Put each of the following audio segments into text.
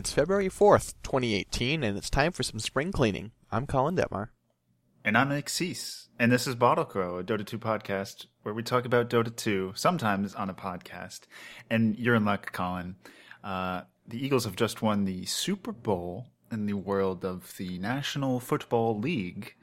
It's February 4th, 2018, and it's time for some spring cleaning. I'm Colin Detmar. And I'm Nick Cease. And this is Bottle Crow, a Dota 2 podcast where we talk about Dota 2, sometimes on a podcast. And you're in luck, Colin. Uh, the Eagles have just won the Super Bowl in the world of the National Football League.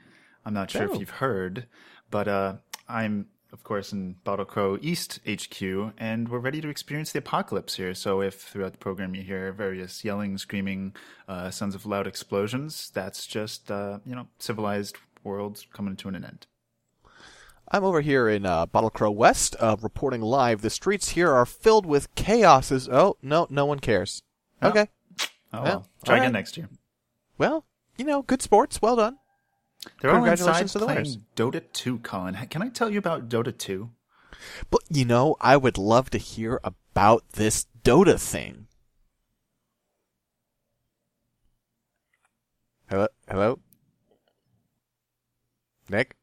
I'm not sure Oh. if you've heard, but uh, I'm, of course, in Bottle Crow East HQ, and we're ready to experience the apocalypse here. So if throughout the program you hear various yelling, screaming, uh, sounds of loud explosions, that's just, uh, you know, civilized world coming to an end. I'm over here in uh, Bottle Crow West, uh, reporting live. The streets here are filled with chaos. As oh no, no one cares. Oh. Okay, Oh, Well, well, try all again right. next year. well, you know, good sports. Well done. They're all Congratulations inside to the playing winners. Dota 2, Colin. Can I tell you about Dota 2? But you know, I would love to hear about this Dota thing. Hello, hello, Nick.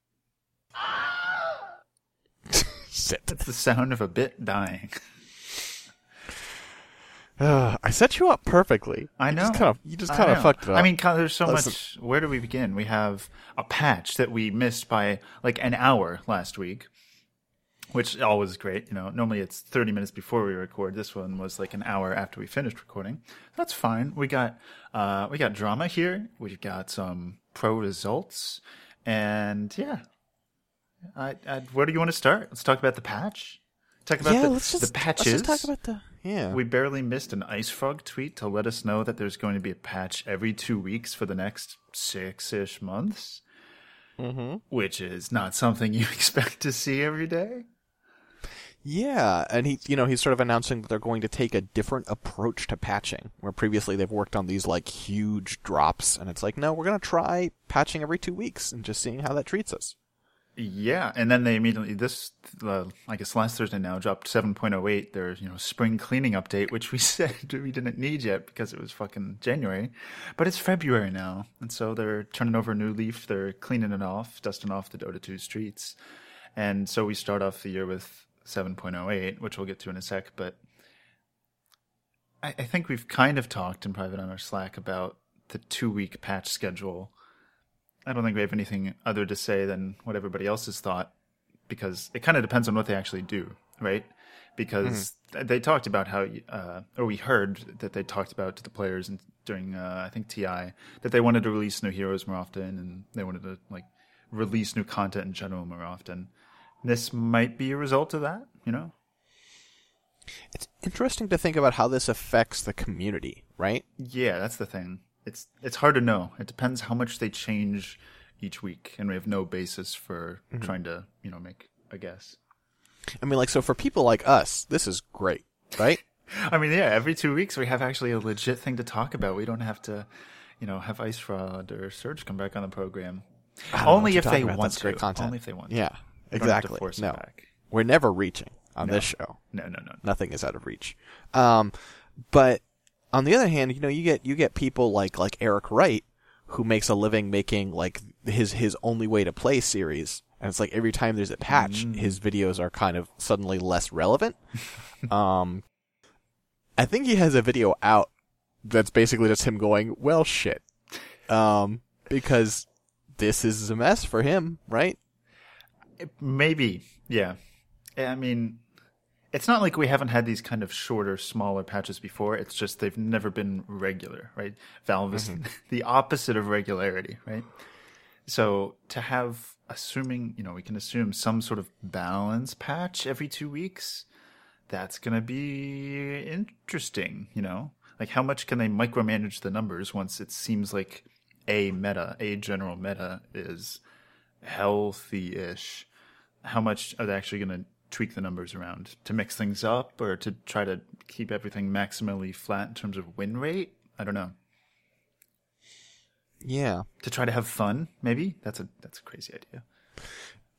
Shit. That's the sound of a bit dying. Uh, I set you up perfectly. I You know. just kind of, you just kind of fucked it up. I mean, there's so Listen. much. Where do we begin? We have a patch that we missed by like an hour last week, which always great. You know, normally it's 30 minutes before we record. This one was like an hour after we finished recording. That's fine. We got uh, we got drama here. We've got some pro results, and yeah. I, I, where do you want to start? Let's talk about the patch. Talk about yeah, the, let's just the patches. Let's just talk about the yeah. We barely missed an Ice Frog tweet to let us know that there's going to be a patch every two weeks for the next six ish months, mm-hmm. which is not something you expect to see every day. Yeah, and he, you know, he's sort of announcing that they're going to take a different approach to patching, where previously they've worked on these like huge drops, and it's like, no, we're gonna try patching every two weeks and just seeing how that treats us. Yeah, and then they immediately this uh, I guess last Thursday now dropped 7.08 their you know spring cleaning update, which we said we didn't need yet because it was fucking January, but it's February now, and so they're turning over a new leaf. They're cleaning it off, dusting off the Dota 2 streets, and so we start off the year with 7.08, which we'll get to in a sec. But I, I think we've kind of talked in private on our Slack about the two week patch schedule. I don't think we have anything other to say than what everybody else has thought, because it kind of depends on what they actually do, right? Because th- they talked about how, uh, or we heard that they talked about to the players and during, uh, I think TI, that they wanted to release new heroes more often, and they wanted to like release new content in general more often. This might be a result of that, you know? It's interesting to think about how this affects the community, right? Yeah, that's the thing. It's it's hard to know. It depends how much they change each week, and we have no basis for trying to, you know, make a guess. I mean, like, so for people like us, this is great, right? I mean, yeah, every two weeks we have actually a legit thing to talk about. We don't have to, you know, have Ice Frog or Surge come back on the program. I don't know Only if they about. want That's great to. content. Only if they want to. Yeah, We don't to exactly. force it no, back. we're never reaching on No. this show. No, no, no. nothing is out of reach. Um, but on the other hand, you know, you get you get people like like Eric Wright who makes a living making like his his only way to play series, and it's like every time there's a patch, Mm. his videos are kind of suddenly less relevant. um, I think he has a video out that's basically just him going, "Well, shit," um, because this is a mess for him, right? Maybe, yeah. I mean, it's not like we haven't had these kind of shorter, smaller patches before. It's just they've never been regular, right? Valve is mm-hmm. the opposite of regularity, right? So to have, assuming, you know, we can assume some sort of balance patch every two weeks, that's going to be interesting, you know? Like, how much can they micromanage the numbers once it seems like a meta, a general meta is healthy ish? How much are they actually going to tweak the numbers around to mix things up or to try to keep everything maximally flat in terms of win rate? I don't know. Yeah. To try to have fun, maybe? That's a that's a crazy idea.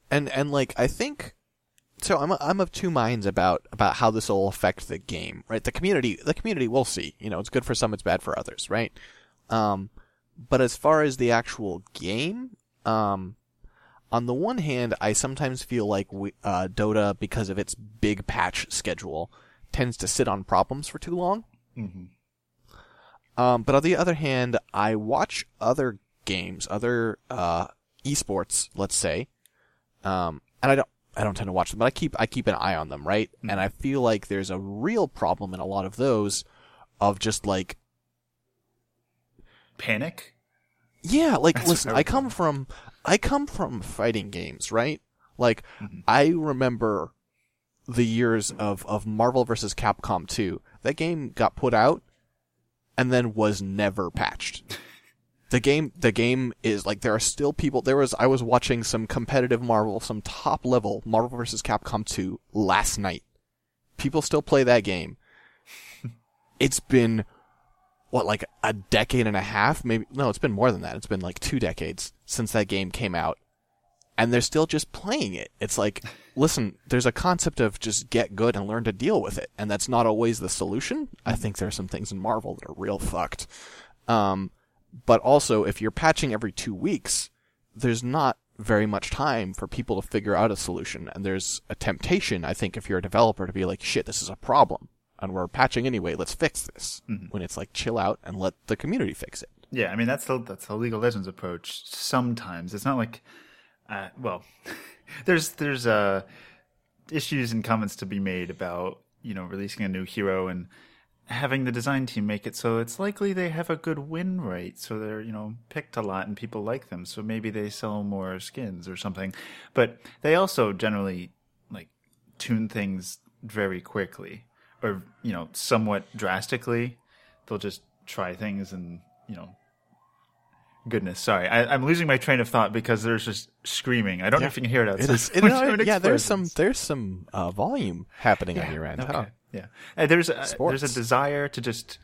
and and like I think so I'm I'm of two minds about about how this will affect the game, right? The community the community we'll see. You know, it's good for some, it's bad for others, right? Um but as far as the actual game, um on the one hand, I sometimes feel like we, uh, Dota, because of its big patch schedule, tends to sit on problems for too long. Mm-hmm. Um, but on the other hand, I watch other games, other uh, esports, let's say, um, and I don't. I don't tend to watch them, but I keep I keep an eye on them, right? And I feel like there's a real problem in a lot of those of just like Panic. Yeah, like That's listen, I come from I come from fighting games, right? Like mm-hmm. I remember the years of of Marvel vs. Capcom 2. That game got put out and then was never patched. The game the game is like there are still people there was I was watching some competitive Marvel, some top level Marvel vs. Capcom 2 last night. People still play that game. it's been what like a decade and a half? Maybe no it's been more than that. It's been like two decades since that game came out and they're still just playing it. It's like listen there's a concept of just get good and learn to deal with it and that's not always the solution. I think there are some things in marvel that are real fucked. Um but also if you're patching every two weeks there's not very much time for people to figure out a solution and there's a temptation i think if you're a developer to be like shit this is a problem and we're patching anyway let's fix this. When it's like chill out and let the community fix it. Yeah, I mean that's the that's the League of Legends approach. Sometimes. It's not like, uh, well, there's there's uh issues and comments to be made about you know releasing a new hero and having the design team make it so it's likely they have a good win rate, so they're you know picked a lot and people like them, so maybe they sell more skins or something. But they also generally like tune things very quickly or you know somewhat drastically. They'll just try things and you know Goodness, sorry, I, I'm losing my train of thought because there's just screaming. I don't know if you can hear it outside. It is. It, doing yeah, there's some there's some uh, volume happening on your end. Okay. huh? Yeah, Uh, there's a, there's a desire to just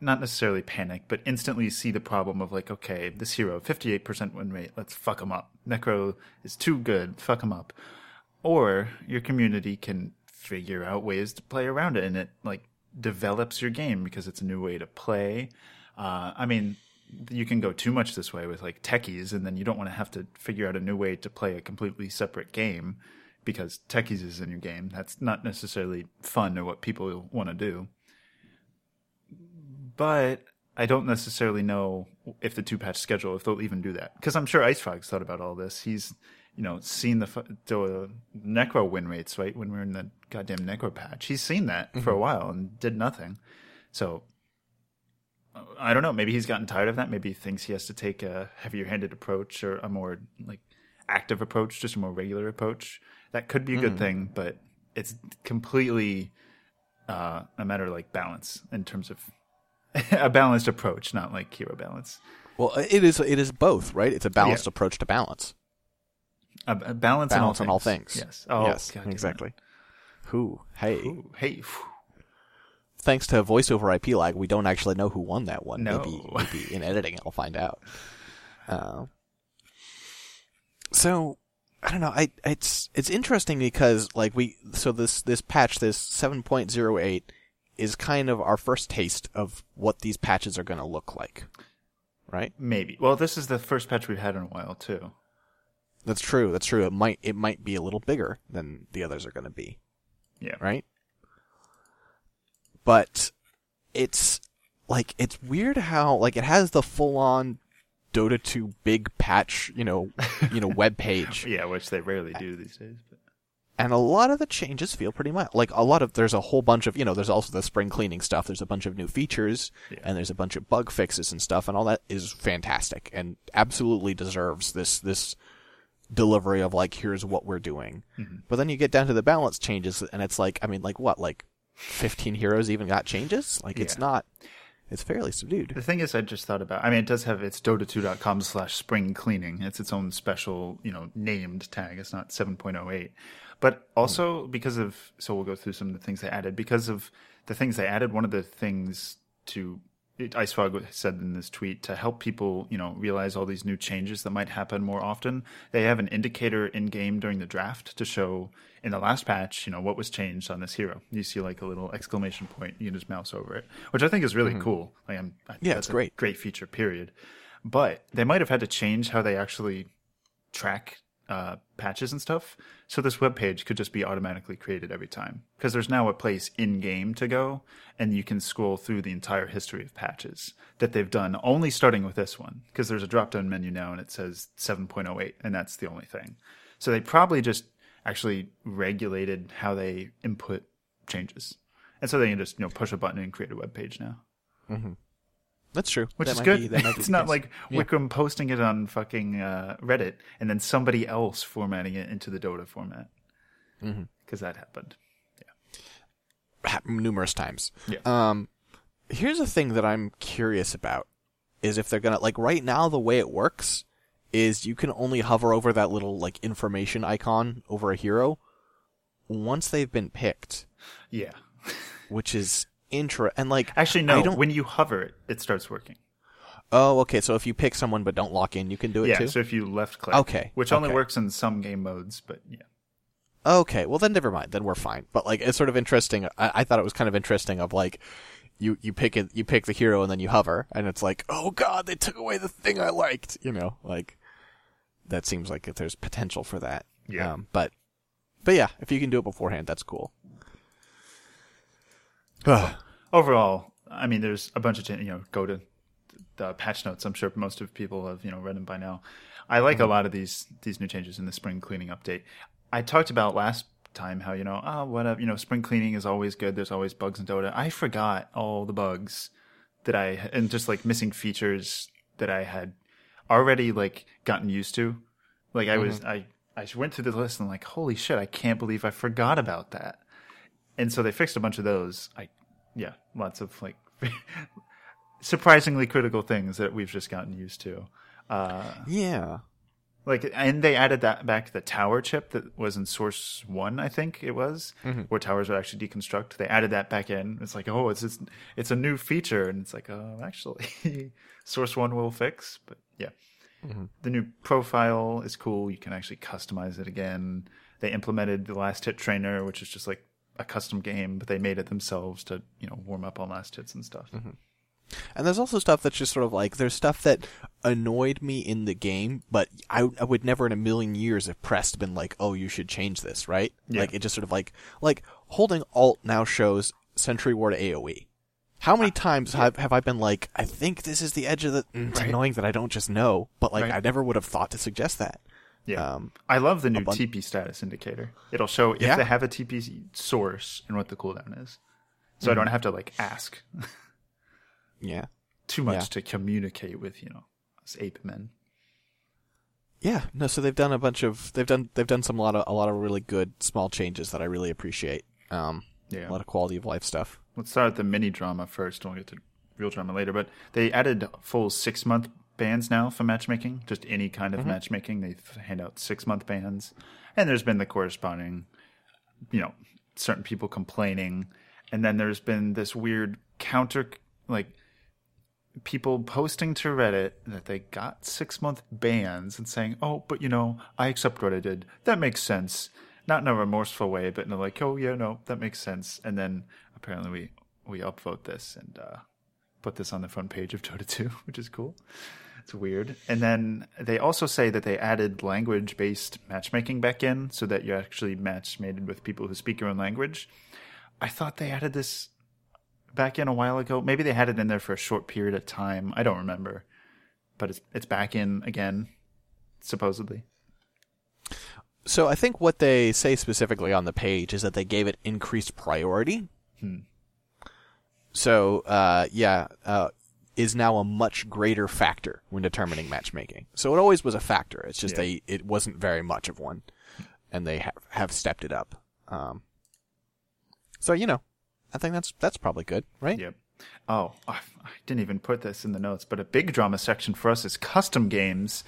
not necessarily panic, but instantly see the problem of like, okay, this hero, 58% win rate, let's fuck him up. Necro is too good, fuck him up. Or your community can figure out ways to play around it, and it like develops your game because it's a new way to play. Uh, I mean, you can go too much this way with like techies, and then you don't want to have to figure out a new way to play a completely separate game because techies is in your game. That's not necessarily fun or what people want to do. But I don't necessarily know if the two patch schedule, if they'll even do that. Because I'm sure IceFrog's thought about all this. He's, you know, seen the, the Necro win rates, right? When we are in the goddamn Necro patch. He's seen that for a while and did nothing. So I don't know. Maybe he's gotten tired of that. Maybe he thinks he has to take a heavier handed approach or a more like active approach, just a more regular approach. That could be a good thing, but it's completely uh, a matter of like balance in terms of a balanced approach, not like hero balance. Well, it is. It is both, right? It's a balanced Yeah. approach to balance. A, a balance, Balance in on all all things. things. Yes. Oh, yes, God exactly. Who? Hey, Ooh, hey. phew. thanks to voice over IP lag, we don't actually know who won that one. No. Maybe, maybe in editing, I'll find out. Uh, so I don't know. I it's it's interesting because like we so this this patch this seven point zero eight is kind of our first taste of what these patches are going to look like, right? Maybe. Well, this is the first patch we've had in a while too. That's true. That's true. It might it might be a little bigger than the others are going to be. Yeah. right? But it's like it's weird how like it has the full on Dota 2 big patch, you know, you know, web page. Yeah, which they rarely do these days. But And a lot of the changes feel pretty mild. Like a lot of there's a whole bunch of, you know, there's also the spring cleaning stuff. There's a bunch of new features Yeah. and there's a bunch of bug fixes and stuff and all that is fantastic and absolutely deserves this this delivery of like here's what we're doing. Mm-hmm. But then you get down to the balance changes and it's like I mean like what like 15 heroes even got changes? Like it's not it's fairly subdued. The thing is, I just thought about. I mean, it does have it's Dota2.com slash spring cleaning. It's its own special, you know, named tag. It's not 7.08. But also hmm. because of, so we'll go through some of the things they added. Because of the things they added, one of the things to, it, IceFrog said in this tweet, to help people, you know, realize all these new changes that might happen more often, they have an indicator in game during the draft to show in the last patch, you know, what was changed on this hero. You see like a little exclamation point, you can just mouse over it, which I think is really mm-hmm. cool. Like, I'm, I, Yeah, it's great. great feature, period. But they might have had to change how they actually track uh, patches and stuff. So this web page could just be automatically created every time because there's now a place in game to go, and you can scroll through the entire history of patches that they've done, only starting with this one because there's a drop down menu now and it says 7.08, and that's the only thing. So they probably just actually regulated how they input changes, and so they can just you know push a button and create a web page now That's true. which That is good. be- that it's not like Yeah. Wykrhm posting it on fucking uh, Reddit and then somebody else formatting it into the Dota format Mm-hmm. because that happened. Yeah. Hap- numerous times. Yeah. Um, here's a thing that I'm curious about: is if they're gonna like right now the way it works is you can only hover over that little like information icon over a hero once they've been picked, Yeah, which is intro and like actually, no. don't- When you hover it, it starts working. oh okay so if you pick someone but don't lock in you can do it Yeah, too. so if you left click, Okay, which only works in some game modes, but yeah, Okay, well then never mind. Then we're fine. But like, it's sort of interesting. I, I thought it was kind of interesting of like, you you pick it, you pick the hero, and then you hover, and it's like, oh god, they took away the thing I liked. You know, like that seems like if there's potential for that. Yeah. Um, but but yeah, if you can do it beforehand, that's cool. Overall, I mean, there's a bunch of you know go to the patch notes. I'm sure most of people have you know read them by now. I like a mm-hmm. lot of these these new changes in the spring cleaning update. I talked about last time how you know ah, oh whatever you know spring cleaning is always good. There's always bugs in Dota. I forgot all the bugs that I and just like missing features that I had already like gotten used to. Like I was mm-hmm. I I went through the list and like holy shit I can't believe I forgot about that. And so they fixed a bunch of those. I yeah, lots of like surprisingly critical things that we've just gotten used to. Uh, Yeah. like, and they added that back the tower chip that was in Source One, I think it was, where towers would actually deconstruct. They added that back in. It's like, oh, it's just, it's a new feature, and it's like, oh, actually, Source One will fix. But yeah, the new profile is cool. You can actually customize it again. They implemented the last hit trainer, which is just like a custom game, but they made it themselves to you know warm up on last hits and stuff. And there's also stuff that's just sort of like there's stuff that annoyed me in the game, but I, I would never in a million years have pressed been like, oh, you should change this, right? Yeah. Like it just sort of like like holding Alt now shows Sentry Ward AOE. How many times have have I been like, I think this is the edge of the? mm, It's Right. annoying that I don't just know, but like Right. I never would have thought to suggest that. Yeah, Um, I love the new bun- TP status indicator. It'll show if Yeah. they have a TP source and what the cooldown is, so I don't have to like ask Yeah, too much Yeah. to communicate with you know us ape men. yeah. No, so they've done a bunch of they've done they've done some lot of a lot of really good small changes that I really appreciate. Um, Yeah. a lot of quality of life stuff. Let's start with the mini drama first. We'll get to real drama later. But they added full six month bans now for matchmaking. Just any kind of matchmaking, they hand out six month bans, and there's been the corresponding, you know, certain people complaining, and then there's been this weird counter, like people posting to Reddit that they got six month bans and saying, "Oh, but you know, I accept what I did. That makes sense." Not in a remorseful way, but in a like, "Oh yeah, no, that makes sense." And then apparently we we upvote this and uh, put this on the front page of Dota 2, which is cool. It's weird. And then they also say that they added language based matchmaking back in so that you actually match mated with people who speak your own language. I thought they added this back in a while ago. Maybe they had it in there for a short period of time. I don't remember. But it's it's back in again, supposedly. So I think what they say specifically on the page is that they gave it increased priority. So uh, yeah, uh, is now a much greater factor when determining matchmaking. So it always was a factor. It's just Yeah. they it wasn't very much of one, and they have have stepped it up. Um, so you know, I think that's that's probably good, right? Yep. Oh, I I didn't even put this in the notes, but a big drama section for us is custom games.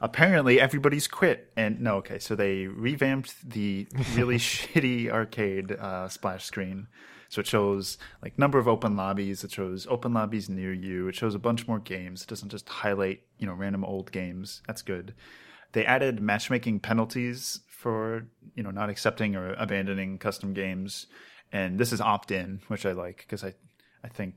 Apparently, everybody's quit. And no, okay, so they revamped the really shitty arcade uh, splash screen. So it shows like number of open lobbies. It shows open lobbies near you. It shows a bunch more games. It doesn't just highlight you know random old games. That's good. They added matchmaking penalties for you know not accepting or abandoning custom games, and this is opt in, which I like because I I think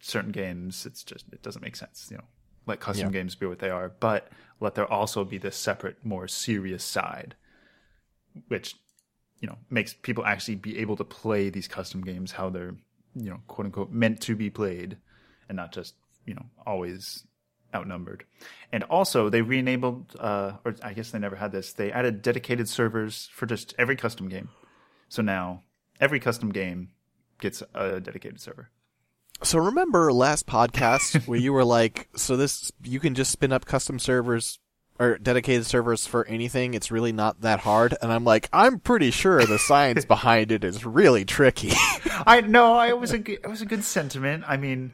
certain games it's just it doesn't make sense. You know, let custom Yeah. games be what they are, but let there also be this separate, more serious side, which you know makes people actually be able to play these custom games how they're you know quote unquote meant to be played, and not just you know always outnumbered. And also they re-enabled, uh, or I guess they never had this. They added dedicated servers for just every custom game. So now every custom game gets a dedicated server. So remember last podcast where you were like, so this you can just spin up custom servers or dedicated servers for anything. It's really not that hard. And I'm like, I'm pretty sure the science behind it is really tricky. I know it was a good, it was a good sentiment. I mean,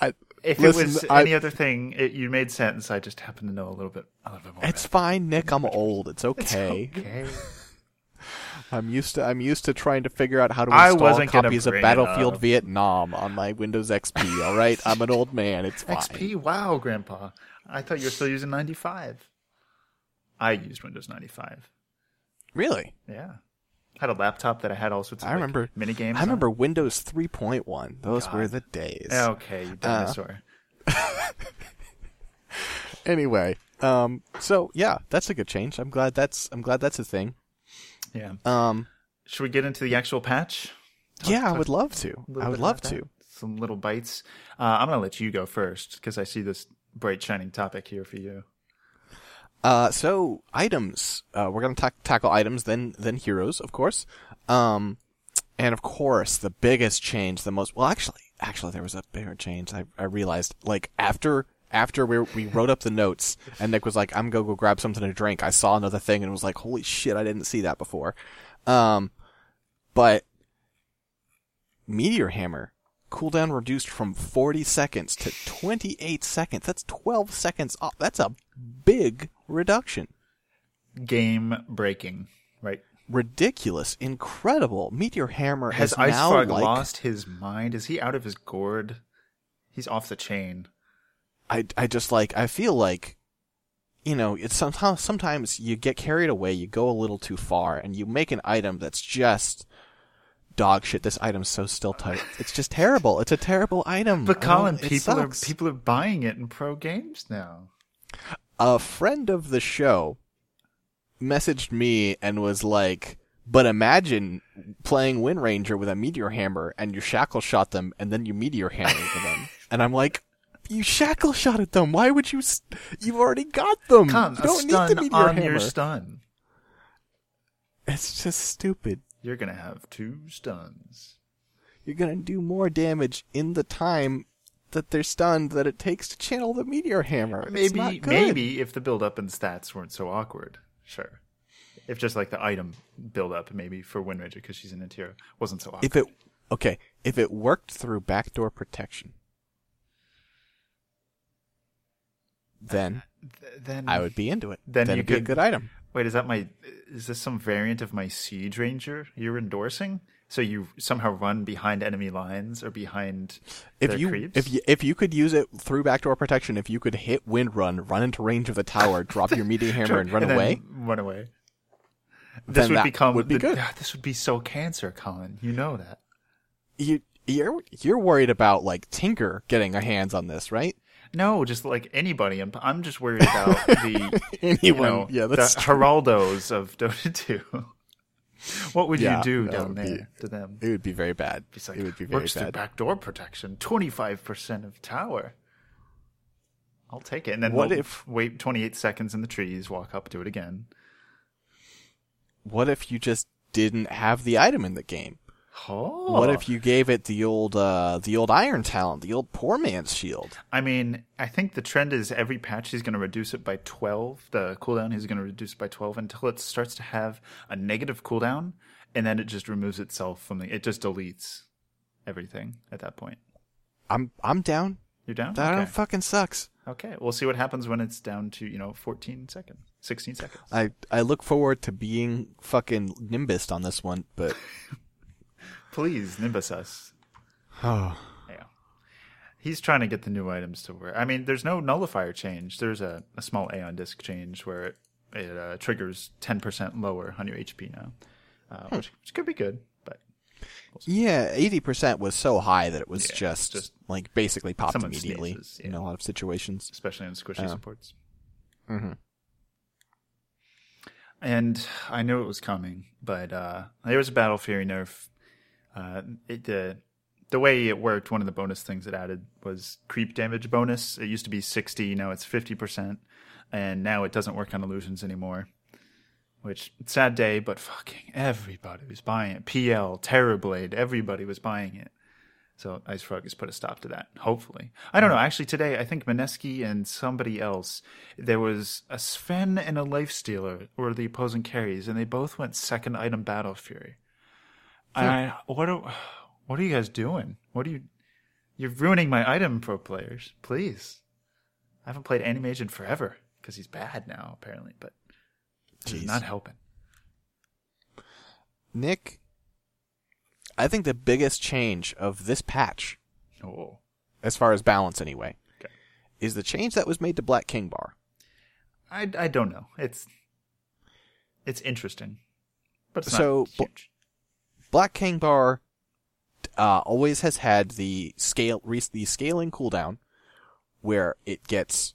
I, if Listen, it was I- any other thing, it, you made sense. I just happen to know a little bit, a little bit more. it's fine, Nick. I'm old. It's okay. okay. I'm used to I'm used to trying to figure out how to I install copies of Battlefield. Vietnam on my Windows XP. All right, I'm an old man. It's fine. XP. Wow, Grandpa. I thought you were still using 95. I used Windows 95. Really? Yeah. Had a laptop that I had all sorts of I like, remember mini games. I remember Windows 3.1. Those were the days. Okay, you dinosaur. Anyway, um, so yeah, that's a good change. I'm glad that's I'm glad that's a thing. yeah. Um, Should we get into the actual patch? yeah, I would love to. I would love about that? to. Some little bites. Uh, I'm gonna let you go first because I see this bright shining topic here for you. Uh, so items. Uh, we're gonna ta- tackle items, then then heroes, of course. Um, and of course, the biggest change, the most well, actually, actually, there was a bigger change. I I realized like after after we we wrote up the notes, and Nick was like, "I'm gonna go grab something to drink." I saw another thing and was like, "Holy shit! I didn't see that before." Um, but Meteor Hammer cooldown reduced from 40 seconds to 28 seconds. That's 12 seconds off. That's a big reduction. Game breaking, right? Ridiculous, incredible. Meteor Hammer Has Ice now Frog like lost his mind? Is he out of his gourd? He's off the chain. I I just like I feel like you know, it's somehow sometimes you get carried away, you go a little too far and you make an item that's just dog shit. This item's so still tight. It's just terrible. It's a terrible item. But Colin, people are people are buying it in pro games now. a friend of the show messaged me and was like, but imagine playing Wind Ranger with a meteor hammer and you shackle shot them and then you meteor hammer them. And I'm like, you shackle shot at them. Why would you? s you've already got them. Colin, you don't need the meteor on hammer. your stun. it's just stupid. You're gonna have two stuns. You're gonna do more damage in the time that they're stunned that it takes to channel the meteor hammer. Maybe maybe if the build up and stats weren't so awkward, sure. If just like the item build up, maybe for Wind Ranger because she's an interior wasn't so awkward. if it okay, if it worked through backdoor protection, then uh, Th- then I would be into it. Then Then you it'd be a good item. Wait, is that my? Is this some variant of my Siege Ranger you're endorsing? So you somehow run behind enemy lines or behind If their you creeps? if you if you could use it through backdoor protection, if you could hit wind run, run into range of the tower, drop your meteor hammer, and run then away, Run away. This would become would be the- good. ah, This would be so cancer, Colin. You know that. you you're you're worried about like Tinker getting a hands on this, right? No, just like anybody. I'm, I'm just worried about the Anyone, you know, yeah, the true. Geraldos of Dota 2. what would Yeah, you do down there be- to them? It would be very bad. It's like, it would be very works through backdoor protection. 25% of tower. I'll take it. And then What they'll if- wait 28 seconds in the trees, walk up, do it again. What if you just didn't have the item in the game? Oh. What if you gave it the old uh the old Iron Talon, the old poor man's shield? I mean, I think the trend is every patch he's going to reduce it by 12. The cooldown he's going to reduce by 12 until it starts to have a negative cooldown, and then it just removes itself from the. It just deletes everything at that point. I'm I'm down. You're down? That okay. fucking sucks. okay, we'll see what happens when it's down to, you know, 14 seconds, 16 seconds. I I look forward to being fucking Nimbus on this one, but Please, Nimbus us. oh, Yeah. He's trying to get the new items to work. I mean, there's no nullifier change. There's a, a small Aeon disk change where it, it uh, triggers 10% lower on your HP now, uh, which, which could be good. But Yeah, eighty percent was so high that it was Yeah, just, just like basically popped immediately sneezes, in a lot of situations. especially in squishy Oh. supports. Mm-hmm. And I knew it was coming, but uh, there was a Battle Fury nerf. Uh, it uh, the way it worked, one of the bonus things it added was creep damage bonus. It used to be sixty, now it's fifty percent, and now it doesn't work on illusions anymore. Which sad day, but fucking everybody was buying it. PL, Terrorblade, everybody was buying it. So Ice Frog has put a stop to that. Hopefully, I don't know. Actually, today I think Mineski and somebody else. There was a Sven and a Lifestealer were the opposing carries, and they both went second item Battle Fury. And I, what are what are you guys doing? What are you? You're ruining my item pro players. Please, I haven't played Anti-Mage in forever because he's bad now apparently, but he's not helping. Nick, I think the biggest change of this patch, Oh, as far as balance anyway, Okay. is the change that was made to Black King Bar. I, I don't know. It's it's interesting, but it's So, not bl- huge. Black King Bar uh, always has had the scale the scaling cooldown, where it gets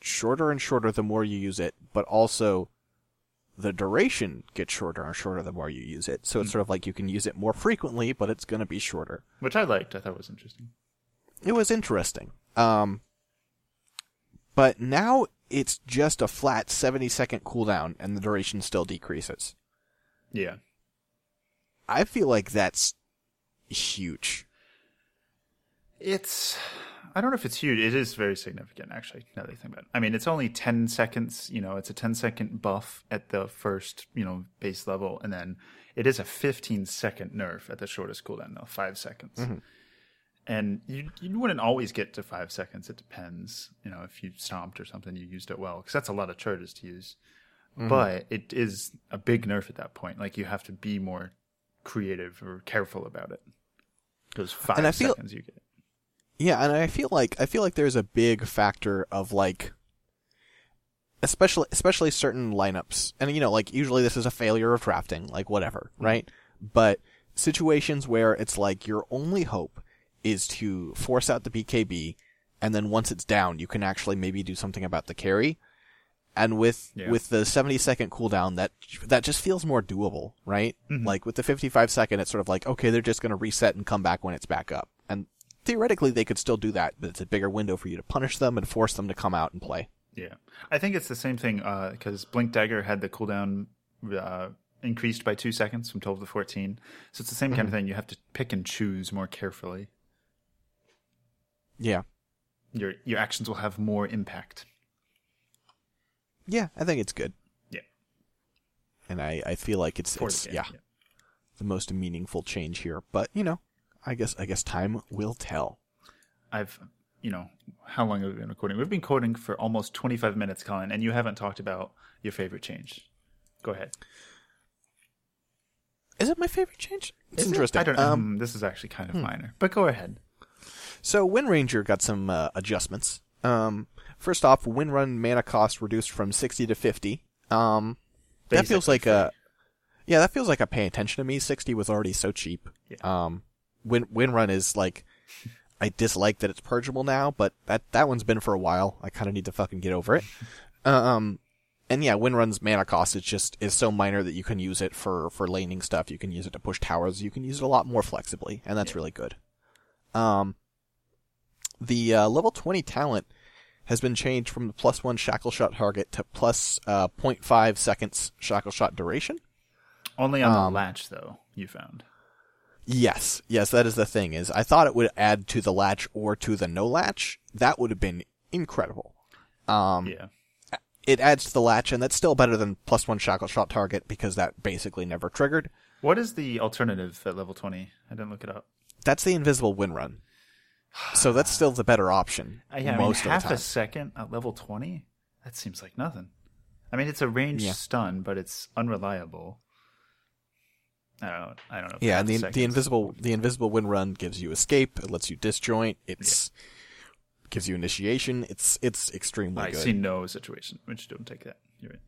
shorter and shorter the more you use it, but also the duration gets shorter and shorter the more you use it. So it's sort of like you can use it more frequently, but it's going to be shorter. which I liked. I thought was interesting. It was interesting. Um, but now it's just a flat 70 second cooldown and the duration still decreases. Yeah, I feel like that's huge. it's. I don't know if it's huge. It is very significant, actually. Now that I think about it, I mean, it's only ten seconds. You know, it's a 10 second buff at the first, you know, base level, and then it is a fifteen second nerf at the shortest cooldown, though, five seconds. Mm-hmm. And you you wouldn't always get to five seconds. It depends. You know, if you stomped or something, you used it well, because that's a lot of charges to use. Mm-hmm. But it is a big nerf at that point. Like you have to be more creative or careful about it. Those five And I feel- seconds you get. Yeah, and I feel like I feel like there's a big factor of like especially especially certain lineups. And you know, like usually this is a failure of drafting, like whatever, mm-hmm. right? But situations where it's like your only hope is to force out the BKB and then once it's down, you can actually maybe do something about the carry. And with Yeah. with the 70 second cooldown that that just feels more doable, right? Mm-hmm. Like with the 55 second it's sort of like okay, they're just going to reset and come back when it's back up. And theoretically they could still do that, but it's a bigger window for you to punish them and force them to come out and play. Yeah, I think it's the same thing uh, because Blink Dagger had the cooldown uh, increased by two seconds from twelve to fourteen. So it's the same kind of mm-hmm. thing. You have to pick and choose more carefully. Yeah. Your your actions will have more impact. Yeah, I think it's good. Yeah, And I, I feel like it's, it's the game, yeah, the most meaningful change here. But, you know, I guess I guess time will tell. I've you know how long have we been recording? We've been coding for almost twenty five minutes, Colin, and you haven't talked about your favorite change. Go ahead. Is it my favorite change? It's Is it? interesting. I don't know. Um, Um, this is actually kind of minor, but go ahead. So Wind Ranger got some uh, adjustments. Um, first off, Wind Run mana cost reduced from 60 to 50. Um, that feels like a yeah, that feels like a pay attention to me. 60 was already so cheap. Yeah. Um, Wind Wind Run is like I dislike that it's purgeable now, but that that one's been for a while. I kind of need to fucking get over it. um, and yeah, Wind Run's mana cost is just is so minor that you can use it for for laning stuff. You can use it to push towers. You can use it a lot more flexibly, and that's really good. Um, the uh, level 20 talent has been changed from the plus one shackle shot target to plus uh, 0.5 seconds shackle shot duration. Only on um, the latch, though. You found. Yes, yes, that is the thing. Is I thought it would add to the latch or to the no latch. That would have been incredible. Um, Yeah. it adds to the latch, and that's still better than plus one shackle shot target because that basically never triggered. What is the alternative at level twenty? I didn't look it up. That's the invisible win run. So that's still the better option I, I mean, most of half the time. a second at level 20? That seems like nothing. I mean, it's a ranged Yeah. stun, but it's unreliable. I don't know. I don't know. Yeah, and the second's- the invisible the invisible wind run gives you escape. It lets you disjoint. It's gives you initiation. It's it's extremely I good. see no situation which don't take that. You're right.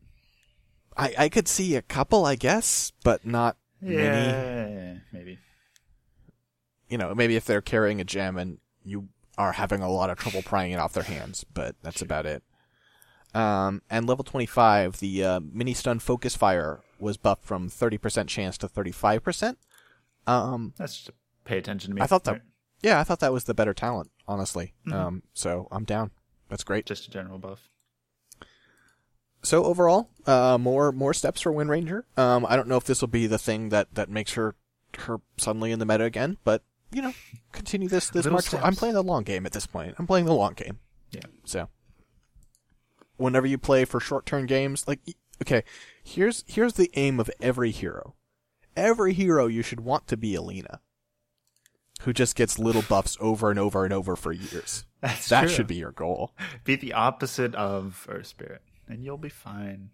I I could see a couple, I guess, but not. Yeah, maybe. You know, maybe if they're carrying a gem and you are having a lot of trouble prying it off their hands, but that's about it. Um, and level 25, the uh, mini stun focus fire was buffed from 30% chance to 35%. Um, That's just pay attention to me. I thought that, right? yeah, I thought that was the better talent, honestly. Um, so I'm down. That's great. just a general buff. So overall, uh, more more steps for Wind Ranger. Um, I don't know if this will be the thing that, that makes her her suddenly in the meta again, but you know, continue this this Little march. I'm playing the long game at this point. I'm playing the long game. Yeah. So whenever you play for short term games, like okay, here's here's the aim of every hero. Every hero you should want to be a Lina, who just gets little buffs over and over and over for years. That's that true. should be your goal. Be the opposite of Earth Spirit, and you'll be fine.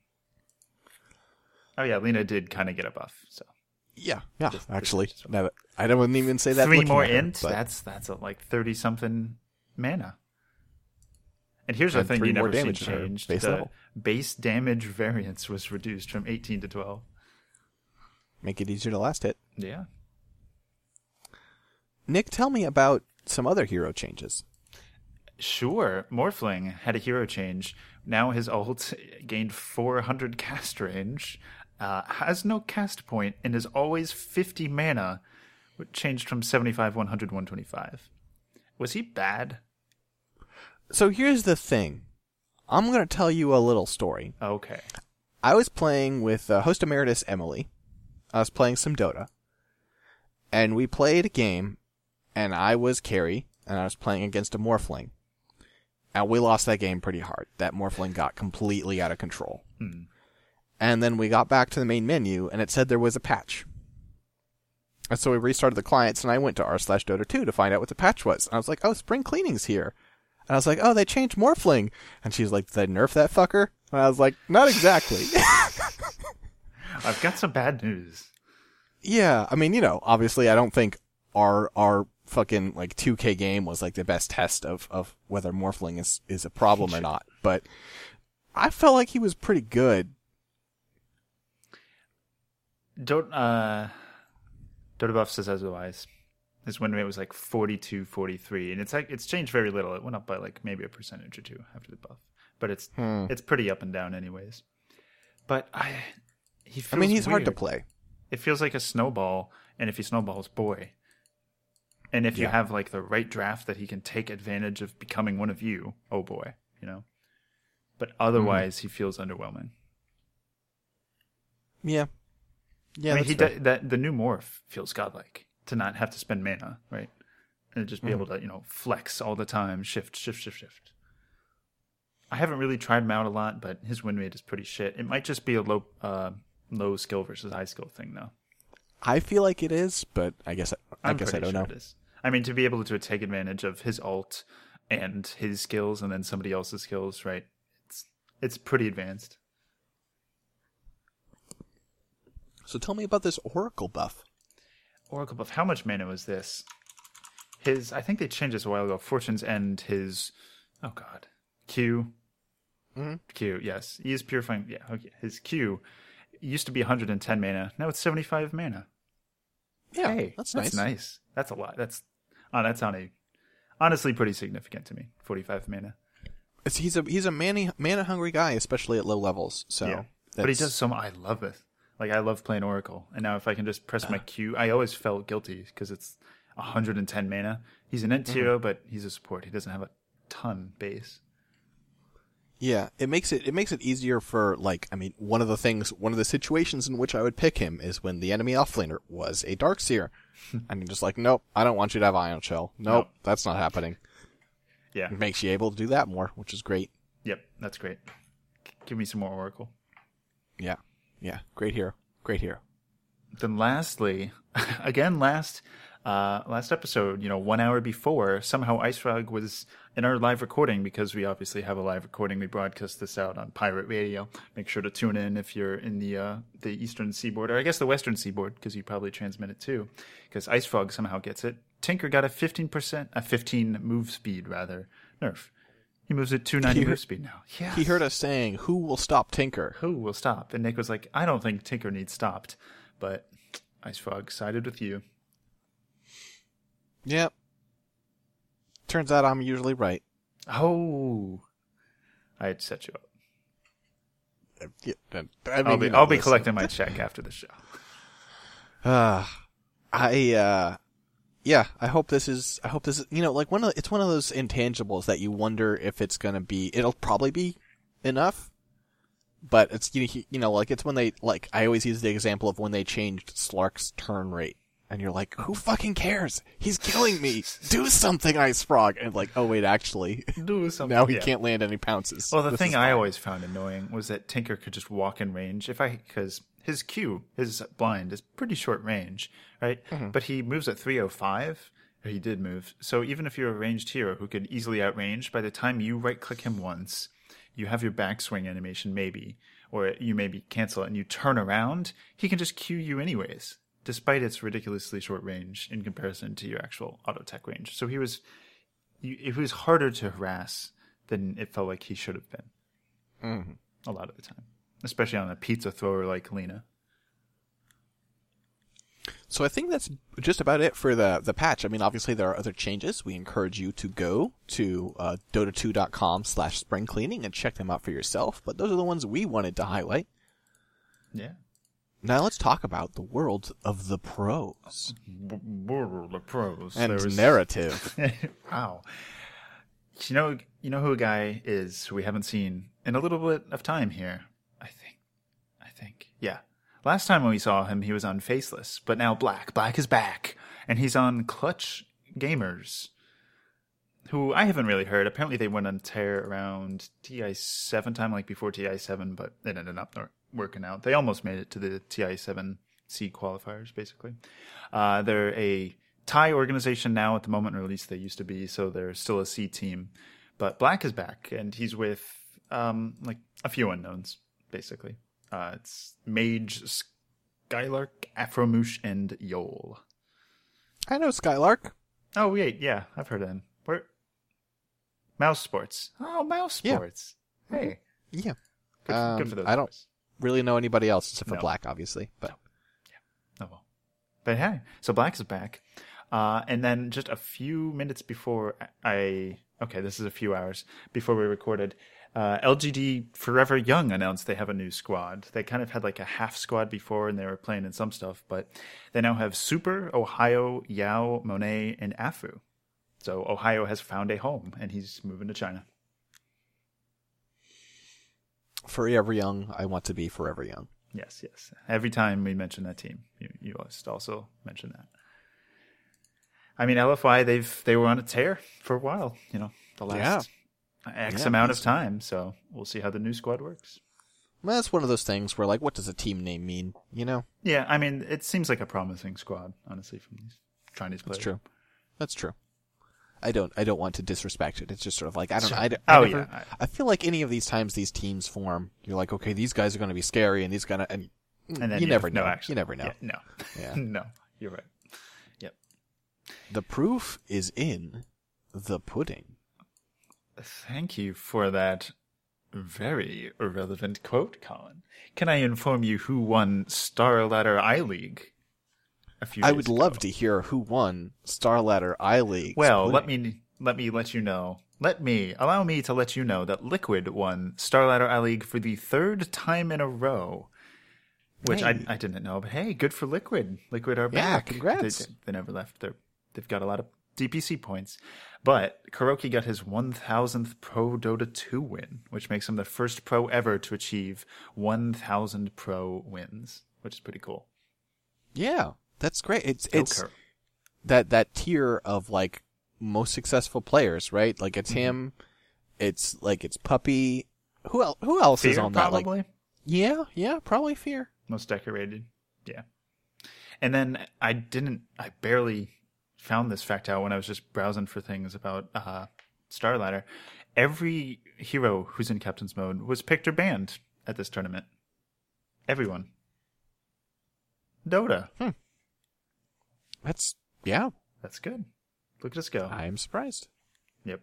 Oh yeah, Lina did kind of get a buff. So Yeah, yeah. Just- actually, just- no, I don't even say that. three more at her, int—that's that's a, like thirty something mana. And here's the thing you more never see damage in changed. base the level. base damage variance was reduced from eighteen to twelve. make it easier to last hit. Yeah. Nick, tell me about some other hero changes. Sure, Morphling had a hero change. Now his ult gained 400 cast range, uh, has no cast point, and is always 50 mana, which changed from 75, 100, 125. Was he bad? So here's the thing. I'm going to tell you a little story. Okay. I was playing with uh, host emeritus Emily. I was playing some Dota. And we played a game, and I was carry, and I was playing against a Morphling. And we lost that game pretty hard. That Morphling got completely out of control. And then we got back to the main menu, and it said there was a patch. And so we restarted the clients, and I went to r slash Dota 2 to find out what the patch was. And I was like, oh, spring cleaning's here. And I was like, oh, they changed Morphling. And she's like, did they nerf that fucker? And I was like, not exactly. I've got some bad news. yeah, I mean, you know, obviously I don't think our, our fucking like 2K game was like the best test of, of whether Morphling is, is a problem or not. But I felt like he was pretty good. Don't, uh, Dota Buff says otherwise. His win rate was like 42, 43, and it's like, it's changed very little. It went up by like maybe a percentage or two after the buff. But it's, Hmm. it's pretty up and down anyways. But I, he feels I mean, he's hard to play. it feels like a snowball, and if he snowballs, boy. And if you have like the right draft that he can take advantage of becoming one of you, oh boy, you know. But otherwise, he feels underwhelming. Yeah. Yeah, I mean, he that the new morph feels godlike to not have to spend mana, right? And just be Mm-hmm. able to you know flex all the time, shift, shift, shift, shift. I haven't really tried him out a lot, but his win rate is pretty shit. It might just be a low, uh, low skill versus high skill thing, though. I feel like it is, but I guess I, I guess I don't sure know. I mean, to be able to take advantage of his alt and his skills, and then somebody else's skills, right? It's it's pretty advanced. So tell me about this Oracle buff. Oracle buff. How much mana was this? His, I think they changed this a while ago. Fortune's End. His, oh god, Q. Mhm. Q. Yes, he is purifying. Yeah, okay. His Q used to be 110 mana. Now it's 75 mana. Yeah, hey, that's, that's nice. nice. That's a lot. That's, oh, that's on a, honestly pretty significant to me. 45 mana. It's, he's a he's a mana mana hungry guy, especially at low levels. So, yeah, but he does so. mu- I love it. Like I love playing Oracle, and now if I can just press my ah. Q, I always felt guilty because it's 110 mana. He's an int hero, mm-hmm. but he's a support. He doesn't have a ton base. Yeah, it makes it it makes it easier for like I mean one of the things one of the situations in which I would pick him is when the enemy offlaner was a Darkseer, and I'm just like nope I don't want you to have Ion Shell nope, Nope. that's not happening. Yeah. It makes you able to do that more, which is great. Yep, that's great. Give me some more Oracle. Yeah, yeah, great hero, great hero. Then lastly, again last uh, last episode, you know, one hour before, somehow Ice Frog was in our live recording because we obviously have a live recording. We broadcast this out on Pirate Radio. Make sure to tune in if you're in the uh, the Eastern Seaboard, or I guess the Western Seaboard, because you probably transmit it too. Because Ice Frog somehow gets it. Tinker got a fifteen percent, a fifteen move speed rather nerf. He moves at two ninety He move speed now. Yeah, He heard us saying, "Who will stop Tinker?" who will stop? And Nick was like, I don't think Tinker needs stopped, but Ice Frog sided with you. Yep. Turns out I'm usually right. Oh, I had set you up. Yeah, I mean, I'll be I'll be collecting my check after the show. Uh, I uh, yeah. I hope this is. I hope this is. You know, like one of. It's one of those intangibles that you wonder if it's gonna be. It'll probably be enough. But it's you you know like it's when they like I always use the example of when they changed Slark's turn rate and you're like who fucking cares he's killing me do something Ice Frog and like oh wait actually Do something. now he yeah. can't land any pounces Well, the This thing I always found annoying was that Tinker could just walk in range. If I because his Q, his blind, is pretty short range, right? Mm-hmm. But he moves at 305. Or he did move. So even if you're a ranged hero who could easily outrange, by the time you right click him once, you have your backswing animation maybe, or you maybe cancel it and you turn around, he can just Q you anyways, despite its ridiculously short range in comparison to your actual auto attack range. So he was, it was harder to harass than it felt like he should have been a lot of the time, especially on a pizza thrower like Lina. So I think that's just about it for the the patch. I mean, obviously there are other changes. We encourage you to go to uh, dota2.com slash spring cleaning and check them out for yourself. But those are the ones we wanted to highlight. Yeah. Now let's talk about the world of the pros World of pros. and was- narrative. wow. You know, you know who a guy is who we haven't seen in a little bit of time here. Think. Yeah. Last time when we saw him, he was on Faceless, but now Black. Black is back, and he's on Clutch Gamers, who I haven't really heard. Apparently, they went on tear around TI seven time, like before TI seven, but it ended up not working out. They almost made it to the TI seven seed qualifiers, basically. Uh, they're a Thai organization now at the moment, or at least they used to be, so they're still a C team. But Black is back, and he's with um, like a few unknowns, basically. Uh, it's Mage, Skylark, Afromoosh, and Yol. I know Skylark. Oh wait, yeah, I've heard of him. Where? Mousesports. Oh, Mouse Yeah. Sports. Hey, Yeah. good, Um, good for those. I don't really know anybody else except for No. Black, obviously. But Oh well. But hey, so Black is back. Uh, and then just a few minutes before I, okay, this is a few hours before we recorded, uh, LGD Forever Young announced they have a new squad. They kind of had like a half squad before and they were playing in some stuff, but they now have Super, Ohaiyo, Yao, Monet, and Afu. So Ohaiyo has found a home and he's moving to China. forever young, I want to be forever young. Yes, yes. Every time we mention that team, you, you must also mention that. I mean, LFY they've they were on a tear for a while. You know, the last X Yeah, amount of time. So we'll see how the new squad works. Well, that's one of those things where, like, what does a team name mean? You know, Yeah, I mean, it seems like a promising squad, honestly, from these Chinese players. that's true. That's true. I don't. I don't want to disrespect it. It's just sort of like I don't. Sure. I, I Oh, never- yeah. I feel like any of these times these teams form, you're like, okay, these guys are going to be scary, and these gonna, and, And then you never have- know. No, actually, you never know. Yeah, no, Yeah. no, you're right. Yep. The proof is in the pudding. Thank you for that very relevant quote, Colin. Can I inform you who won Star Ladder I League? A few I would ago? love to hear who won Star Ladder I League. Well, let me let me let you know. Let me allow me to let you know that Liquid won Star Ladder I League for the third time in a row, which Hey. I I didn't know. But hey, good for Liquid. Liquid are Yeah, back. congrats. They, they never left. They're they've got a lot of DPC points. But KuroKy got his 1000th Pro Dota 2 win, which makes him the first pro ever to achieve 1000 pro wins, which is pretty cool. Yeah, that's great. It's Go it's Kuro. that that tier of like most successful players, right? Like Mm-hmm. it's him, it's like it's Puppy. Who else? Who else is Fear, on that? probably. Like, yeah, yeah, probably Fear. most decorated. Yeah. And then I didn't, I barely found this fact out when I was just browsing for things about uh, Star Ladder. Every hero who's in Captain's Mode was picked or banned at this tournament. Everyone. Dota. That's yeah. That's good. Look at us go. I am surprised. Yep.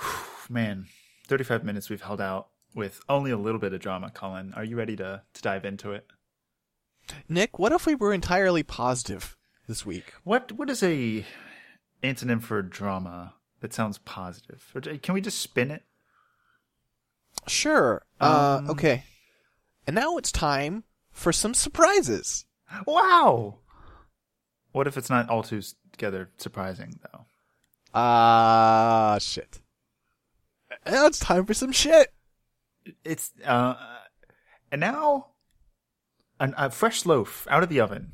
Man, 35 minutes we've held out with only a little bit of drama, Colin. Are you ready to, to dive into it? Nick, what if we were entirely positive this week? What what is a antonym for drama that sounds positive? Or can we just spin it? Sure. Uh, Um, okay. And now it's time for some surprises. Wow. What if it's not all too together surprising though? Ah, shit. Now it's time for some shit. It's uh, and now an, a fresh loaf out of the oven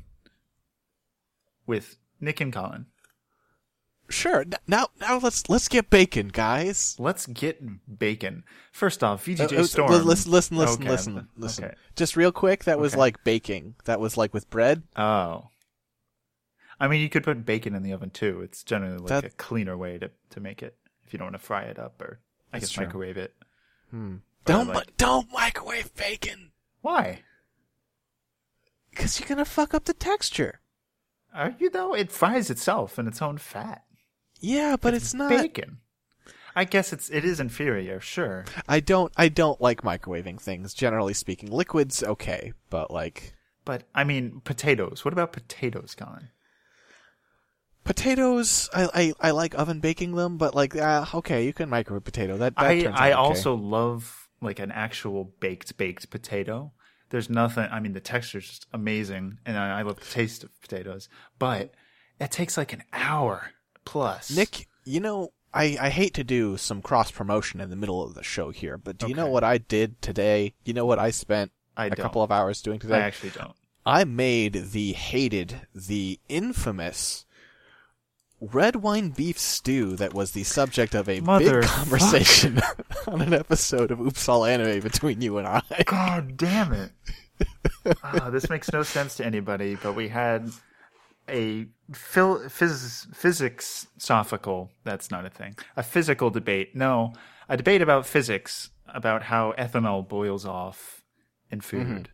with Nick and Colin. Sure. Now, now let's let's get bacon, guys. Let's get bacon. First off, VGJ Uh, uh, Storm. Listen, listen, listen, Okay, listen, listen. okay. Just real quick, that was Okay. like baking. That was like with bread. Oh. I mean, you could put bacon in the oven too. It's generally like That- a cleaner way to, to make it if you don't want to fry it up or I That's guess true. microwave it. Don't like- mi- don't microwave bacon Why? because you're gonna fuck up the texture. Are you though? It fries itself in its own fat. Yeah, but it's, not. bacon. I guess it's it is inferior, sure. I don't. I don't like microwaving things. Generally speaking, liquids okay, but like But I mean, potatoes. What about potatoes, Colin? potatoes, I I, I like oven baking them, but like ah, okay, you can microwave potato. That, that I I okay. also love like an actual baked baked potato. There's nothing. I mean, the texture's just amazing, and I, I love the taste of potatoes. But it takes like an hour plus. Nick, you know, I, I hate to do some cross promotion in the middle of the show here, but do you know what I did today? You know what I spent I a don't. couple of hours doing today? I actually don't. I made the hated, the infamous red wine beef stew that was the subject of a Mother big conversation on an episode of Oops All Anime between you and I. God damn it! Ah, this makes no sense to anybody. But we had a phil- phys- physics sophical. That's not a thing. A physical debate. No, a debate about physics about how ethanol boils off in food.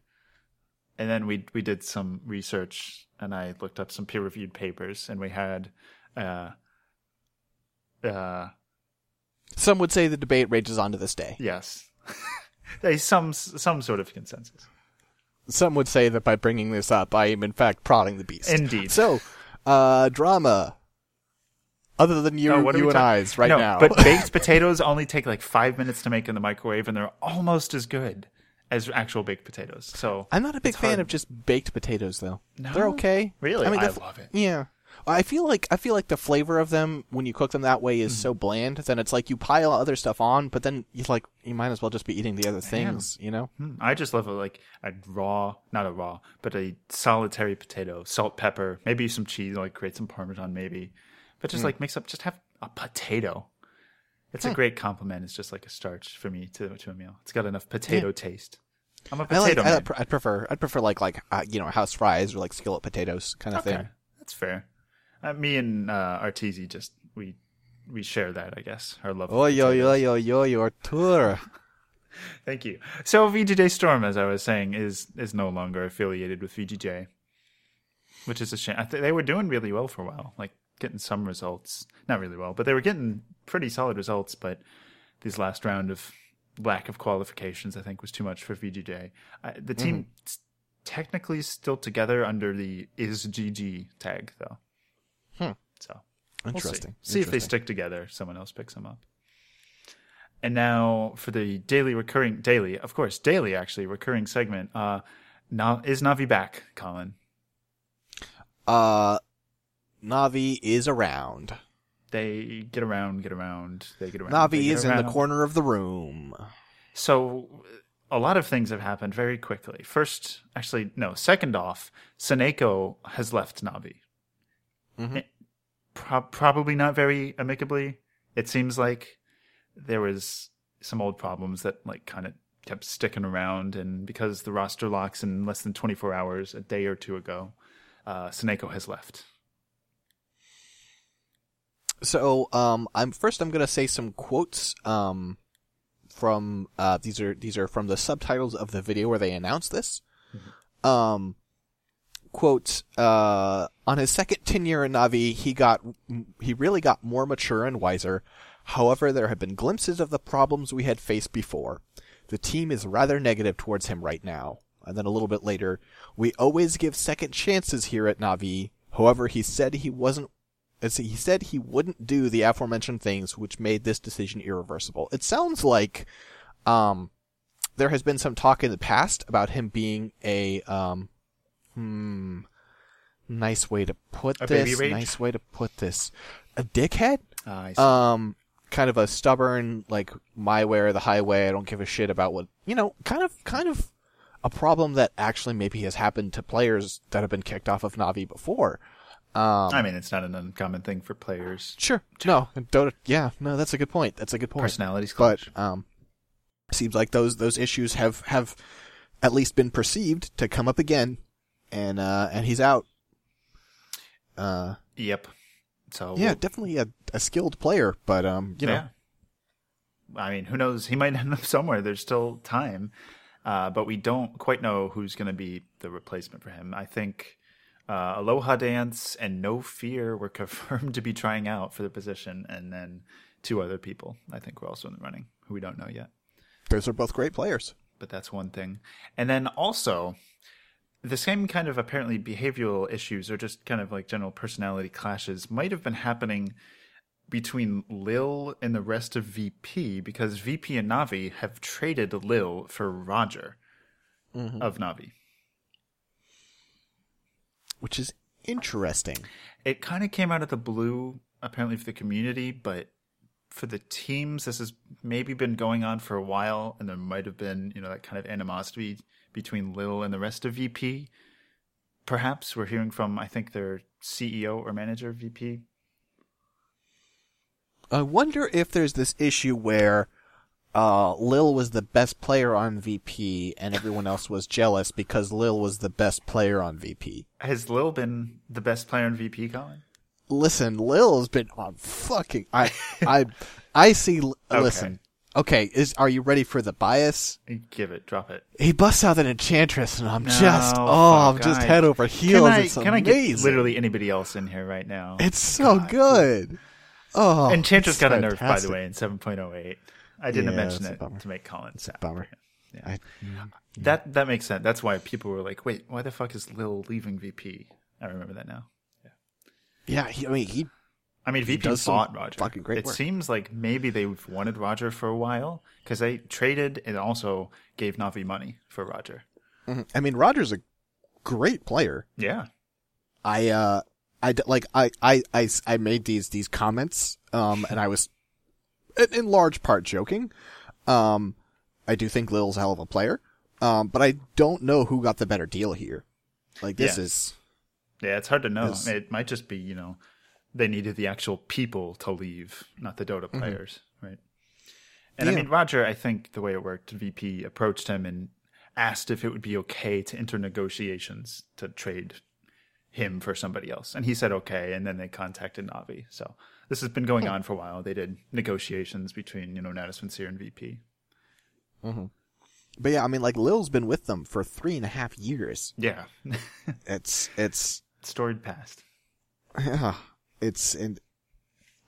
And then we we did some research, and I looked up some peer reviewed papers, and we had. Uh, uh, Some would say the debate rages on to this day. yes, There's some some sort of consensus. Some would say that by bringing this up, I am in fact prodding the beast. Indeed. So, uh, drama. Other than you, No, you and I's right no, now. But baked potatoes only take like five minutes to make in the microwave, and they're almost as good as actual baked potatoes. So I'm not a big fan hard. of just baked potatoes, though. No? They're okay. Really? I mean, I love it. Yeah. I feel like I feel like the flavor of them when you cook them that way Mm. is so bland. Then it's like you pile other stuff on, but then you like you might as well just be eating the other things. You know? Hmm, I just love a like a raw, not a raw, but a solitary potato, salt, pepper, maybe some cheese, like create some parmesan, maybe, but just like mix up, just have a potato. It's a great compliment. It's just like a starch for me to to a meal. It's got enough potato taste. I'm a I like. potato I, man. pr- I'd prefer. I'd prefer like like uh, you know house fries or like skillet potatoes kind of Okay, thing. that's fair. Uh, me and uh, Arteezy just we we share that, I guess. Our love. Oi yo yo yo yo your tour. Thank you. So VGJ Storm, as I was saying, is is no longer affiliated with VGJ, which is a shame. I th- they were doing really well for a while, like getting some results. Not really well, but they were getting pretty solid results. But this last round of lack of qualifications, I think, was too much for VGJ. Uh, the team s- technically is still together under the is GG tag, though. So We'll Interesting. see. See if they stick together. Someone else picks them up. And now for the daily recurring daily, of course, daily actually recurring segment. Uh, now is Navi back, Colin? Uh, Navi is around. They get around, get around, they get around. Navi get is in the corner of the room. So a lot of things have happened very quickly. First, actually, no. Second off, Sonneiko has left Navi. Mhm. Pro- probably not very amicably. It seems like there was some old problems that like kind of kept sticking around, and because the roster locks in less than 24 hours, a day or two ago, uh, Sonneiko has left. So, um, I'm first. I'm gonna say some quotes. Um, from uh, these are these are from the subtitles of the video where they announced this. Um, quote: uh, On his second tenure in Navi, he got he really got more mature and wiser. However, there have been glimpses of the problems we had faced before. The team is rather negative towards him right now. And then a little bit later, we always give second chances here at Navi. However, he said he wasn't as he said he wouldn't do the aforementioned things which made this decision irreversible. It sounds like um there has been some talk in the past about him being a um hmm nice way to put A this nice way to put this. A dickhead? See. um kind of a stubborn like my way or the highway. I don't give a shit about what you know kind of kind of a problem that actually maybe has happened to players that have been kicked off of navi before. Um I mean, it's not an uncommon thing for players. sure. no Dota, yeah no that's a good point. That's a good point. Personalities but um seems like those those issues have have at least been perceived to come up again. And uh and he's out uh Yep. So yeah definitely a, a skilled player but um you know. I mean, who knows? He might end up somewhere. There's still time, uh, but we don't quite know who's going to be the replacement for him. I think uh, Aloha Dance and No Fear were confirmed to be trying out for the position, and then two other people. I think were also in the running who we don't know yet. those are both great players but that's one thing. And then also, the same kind of apparently behavioral issues or just kind of like general personality clashes might have been happening between Lil and the rest of VP because VP and Navi have traded Lil for RodjER mm-hmm. of Navi. which is interesting. It kind of came out of the blue, apparently, for the community, but for the teams, this has maybe been going on for a while, and there might have been, you know, that kind of animosity between Lil and the rest of VP. Perhaps we're hearing from, I think, their CEO or manager VP. I wonder if there's this issue where uh, Lil was the best player on VP and everyone else was jealous because Lil was the best player on VP. Has Lil been the best player on VP, Colin? Listen, Lil's been on fucking. I, I, I see. Listen, okay. Is are you ready for the bias? Give it, drop it. He busts out an enchantress, and I'm No, just, oh, I'm just I- head over heels. Can I, it's can I get literally anybody else in here right now? It's so good. Oh, Enchantress got a nerf, by the way, in 7.08. I didn't Yeah, mention it to make Colin sad. Bummer. Yeah. I- That that makes sense. That's why people were like, "Wait, why the fuck is Lil leaving VP?" I remember that now. yeah, he, I mean, he I mean, VP does bought RodjER. fucking great it work. seems like maybe they've wanted RodjER for a while because they traded and also gave Navi money for RodjER. I mean, RodjER's a great player. Yeah, I, uh, I, like, I made these, these comments, um, and I was in, in large part joking. Um, I do think Lil's a hell of a player. Um, but I don't know who got the better deal here. Like, this Yeah. is, yeah. It's hard to know. It might just be you know they needed the actual people to leave, not the Dota players, right? And I Mm-hmm. Mean, RodjER. I think the way it worked, VP approached him and asked if it would be okay to enter negotiations to trade him for somebody else, and he said okay. And then they contacted Navi. So this has been going Hmm. on for a while. They did negotiations between you know Natus Vincere and VP. but yeah, I mean, like, Lil's been with them for three and a half years. Yeah, It's, it's, storied past. Yeah, it's an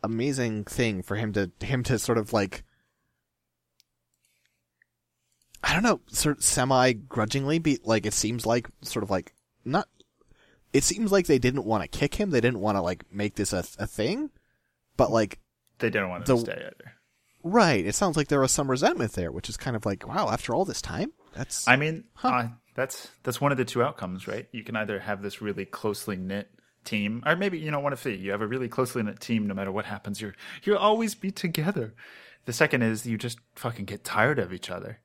amazing thing for him to him to sort of like I don't know, sort of semi grudgingly be like it seems like sort of like not it seems like they didn't want to kick him, they didn't want to like make this a a thing, but like They didn't want The- to stay either. right, it sounds like there was some resentment there, which is kind of like wow, after all this time, that's I mean, uh, that's that's one of the two outcomes, right? You can either have this really closely knit team, or maybe you don't want to the you have a really closely knit team. No matter what happens, you're you'll always be together. The second is you just fucking get tired of each other.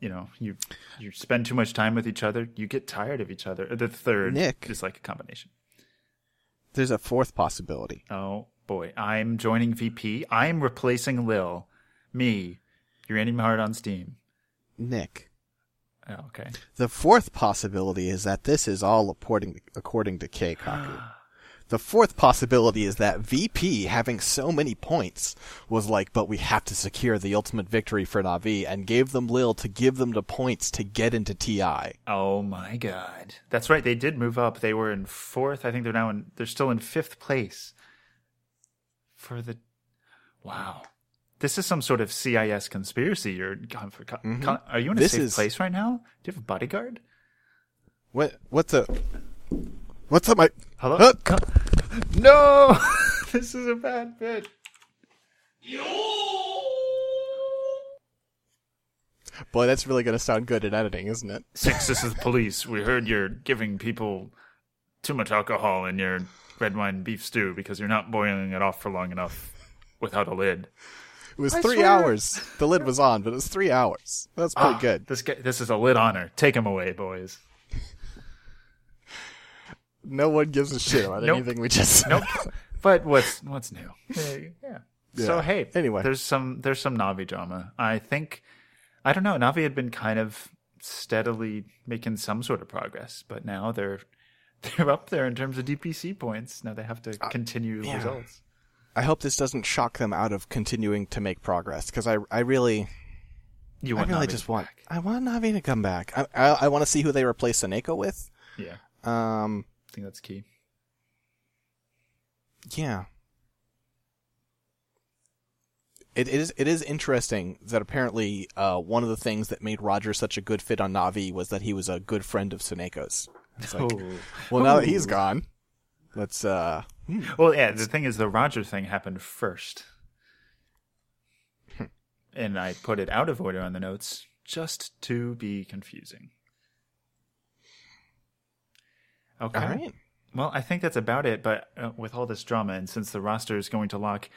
You know, you you spend too much time with each other, you get tired of each other. The third Nick. is like a combination. there's a fourth possibility. Oh boy, I'm joining VP. I'm replacing Lil. Me, you're ending my heart on Steam. Nick. Oh, okay. The fourth possibility is that this is all according according to Keikaku. The fourth possibility is that VP, having so many points, was like, but we have to secure the ultimate victory for Navi, and gave them Lil to give them the points to get into TI. Oh my god. That's right, they did move up. They were in fourth. I think they're now in they're still in fifth place. For the Wow. This is some sort of CIS conspiracy you're gone for. Con- Con- Are you in a Mm-hmm. This safe is- place right now? Do you have a bodyguard? What? What's up? What's up, my? Hello? Huh? No! this is a bad bit. Boy, that's really gonna sound good in editing, isn't it? Six, this is the police. We heard you're giving people too much alcohol in your red wine beef stew because you're not boiling it off for long enough without a lid. It was I three swear. hours. The lid was on, but it was three hours. That's pretty Ah, good. This guy, this is a lid honor. Take him away, boys. No one gives a shit about Nope. anything we just said. Nope. but what's what's new? Yeah. So hey, Anyway. there's some there's some Navi drama. I think I don't know. Navi had been kind of steadily making some sort of progress, but now they're they're up there in terms of DPC points. Now they have to continue Uh, yeah. results. I hope this doesn't shock them out of continuing to make progress because I, I really, You I want really Navi just want, back. I want Navi to come back. I, I, I want to see who they replace Sonneiko with. Yeah, Um, I think that's key. yeah. It is it is interesting that apparently uh, one of the things that made RodjER such a good fit on Navi was that he was a good friend of Sonneiko's. It's like, Oh. well, now that he's gone, let's uh, hmm. Well, yeah. The thing is, the RodjER thing happened first, and I put it out of order on the notes just to be confusing. Okay. all right. Well, I think that's about it. But uh, with all this drama, and since the roster is going to lock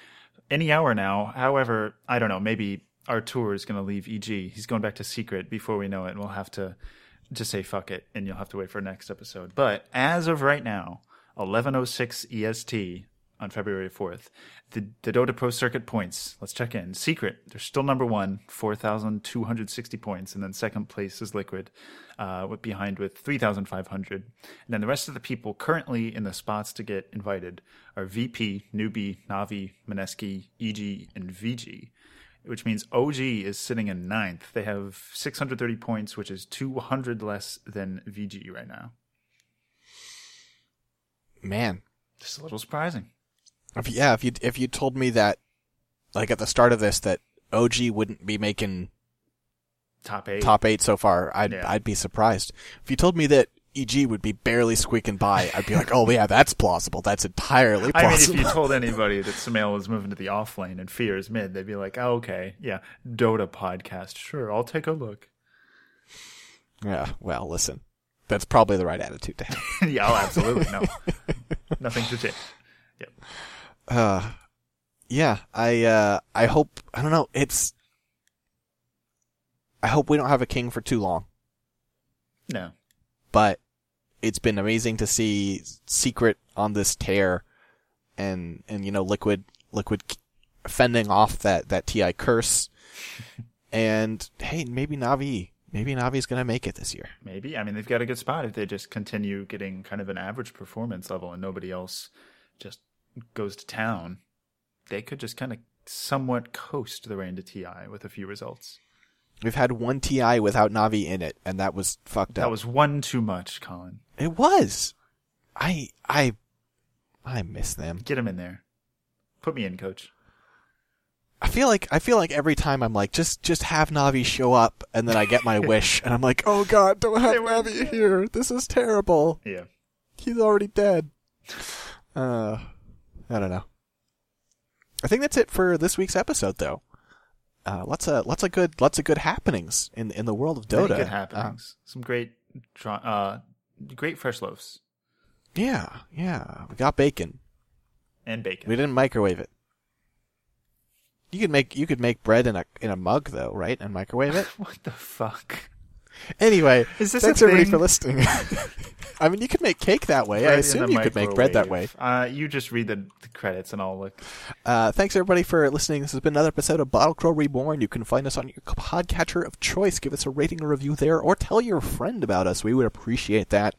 any hour now, however, I don't know. Maybe Artour is going to leave EG. He's going back to Secret before we know it. and We'll have to just say fuck it, and you'll have to wait for next episode. But as of right now, 11:06 EST on February 4th, the the Dota Pro Circuit points. Let's check in. Secret, they're still number one, 4,260 points, and then second place is Liquid, uh, behind with 3,500. And then the rest of the people currently in the spots to get invited are VP, Newbee, Navi, Mineski, EG, and VG which means OG is sitting in ninth. They have 630 points, which is 200 less than VG right now. Man, Just a little surprising. if yeah, if you if you told me that, like at the start of this, that OG wouldn't be making Top eight. top eight so far, I'd Yeah. I'd be surprised. If you told me that EG would be barely squeaking by, I'd be like, oh yeah, that's plausible. That's entirely plausible. I mean, if you told anybody that Sumail was moving to the off lane and Fear is mid, they'd be like, oh, okay, yeah, Dota podcast. Sure, I'll take a look. yeah, well, listen, that's probably the right attitude to have. yeah, oh, absolutely. No. Nothing to change. Yep. Uh, yeah, I uh, I hope I don't know. It's I hope we don't have a king for too long. No. but it's been amazing to see Secret on this tear, and and you know Liquid Liquid fending off that that Ti curse, and hey, maybe Navi maybe Navi's gonna make it this year. Maybe. I mean, they've got a good spot if they just continue getting kind of an average performance level and nobody else just goes to town. They could just kind of somewhat coast the reign to TI with a few results. We've had one Ti without Navi in it, and that was fucked up. That was one too much, Colin. it was. I I I miss them. Get them in there. Put me in, coach. I feel like I feel like every time I'm like just just have Navi show up, and then I get my wish, and I'm like, oh god, don't have Navi here. This is terrible. Yeah. He's already dead. Uh, I don't know. I think that's it for this week's episode, though. Uh, lots of lots of good lots of good happenings in in the world of Dota. good happenings. Some great, uh, great fresh loaves Uh, yeah, yeah. We got bacon. and bacon. We didn't microwave it. You could make you could make bread in a in a mug though, right? And microwave it. what the fuck? Anyway, Is this thanks a everybody for listening. I mean, you could make cake that way. I Bread in assume you could make bread that way. Uh, you just read the, the credits and I'll look. Uh, thanks everybody for listening. This has been another episode of Bottle Crow Reborn. You can find us on your podcatcher of choice. Give us a rating or review there, or tell your friend about us. We would appreciate that.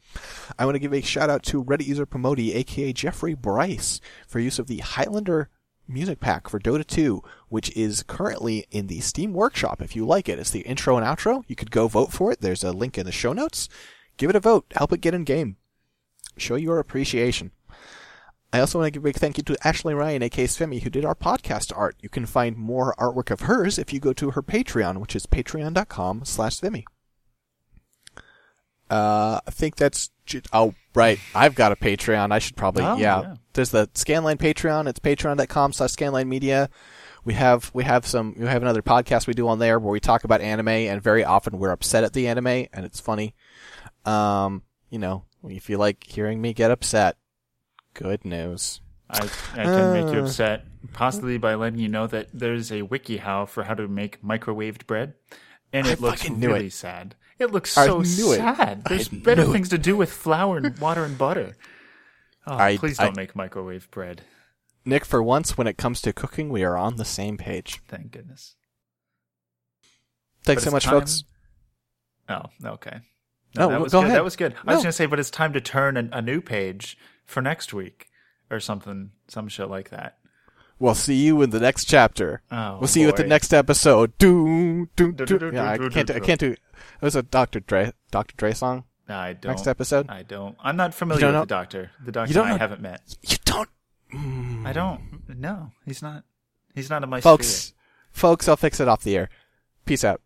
I want to give a shout out to Reddit user Promoti, aka Jeffrey Bryce, for use of the Highlander music pack for Dota 2, which is currently in the Steam Workshop. If you like it, it's the intro and outro. You could go vote for it. There's a link in the show notes. Give it a vote. Help it get in game. Show your appreciation. I also want to give a big thank you to Ashley Ryan, aka Svemi, who did our podcast art. You can find more artwork of hers if you go to her Patreon, which is patreon.com slash Svemi. Uh, I think that's oh right. I've got a Patreon. I should probably Oh, yeah. yeah. There's the Scanline Patreon. It's patreon.com slash Scanline Media. We have we have some we have another podcast we do on there where we talk about anime and very often we're upset at the anime and it's funny. Um, you know, if you like hearing me get upset, good news. I, I can make you Uh. upset, possibly by letting you know that there's a WikiHow for how to make microwaved bread, and I it looks fucking really it. sad. It looks I so it. sad. I There's better it. things to do with flour and water and butter. Oh, I- please don't make microwave bread. Nick, for once when it comes to cooking, we are on the same page. Thank goodness. Thanks so much, time- folks. Oh, okay. No, that go was good. ahead. That was good. I was gonna say, but it's time to turn a, a new page for next week or something, some shit like that. We'll see you in the next chapter. Oh, we'll see you at the next episode. Do do Do, do. Yeah, I can't. do, I can't do. It was a Dr. Dre Dr. Dre song. I don't. Next episode. I don't. I'm not familiar with know- the doctor. The doctor don't I know- haven't met. You don't. Mm. I don't. No, he's not. He's not in my folks. Folks, I'll fix it off the air. Peace out.